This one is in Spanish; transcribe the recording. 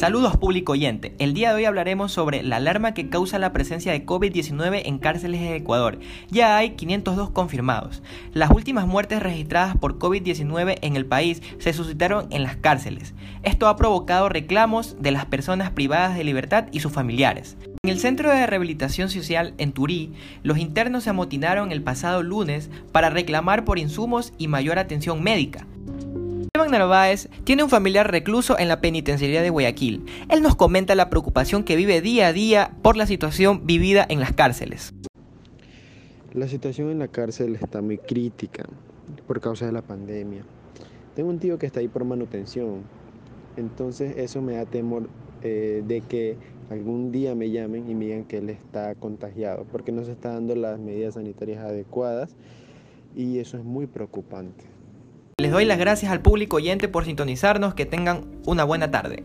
Saludos público oyente. El día de hoy hablaremos sobre la alarma que causa la presencia de COVID-19 en cárceles de Ecuador. Ya hay 502 confirmados. Las últimas muertes registradas por COVID-19 en el país se suscitaron en las cárceles. Esto ha provocado reclamos de las personas privadas de libertad y sus familiares. En el Centro de Rehabilitación Social en Turí, los internos se amotinaron el pasado lunes para reclamar por insumos y mayor atención médica. Esteban Narváez tiene un familiar recluso en la penitenciaría de Guayaquil. Él nos comenta la preocupación que vive día a día por la situación vivida en las cárceles. La situación en la cárcel está muy crítica por causa de la pandemia. Tengo un tío que está ahí por manutención, entonces eso me da temor eh, de que algún día me llamen y me digan que él está contagiado, porque no se está dando las medidas sanitarias adecuadas y eso es muy preocupante. Les doy las gracias al público oyente por sintonizarnos, que tengan una buena tarde.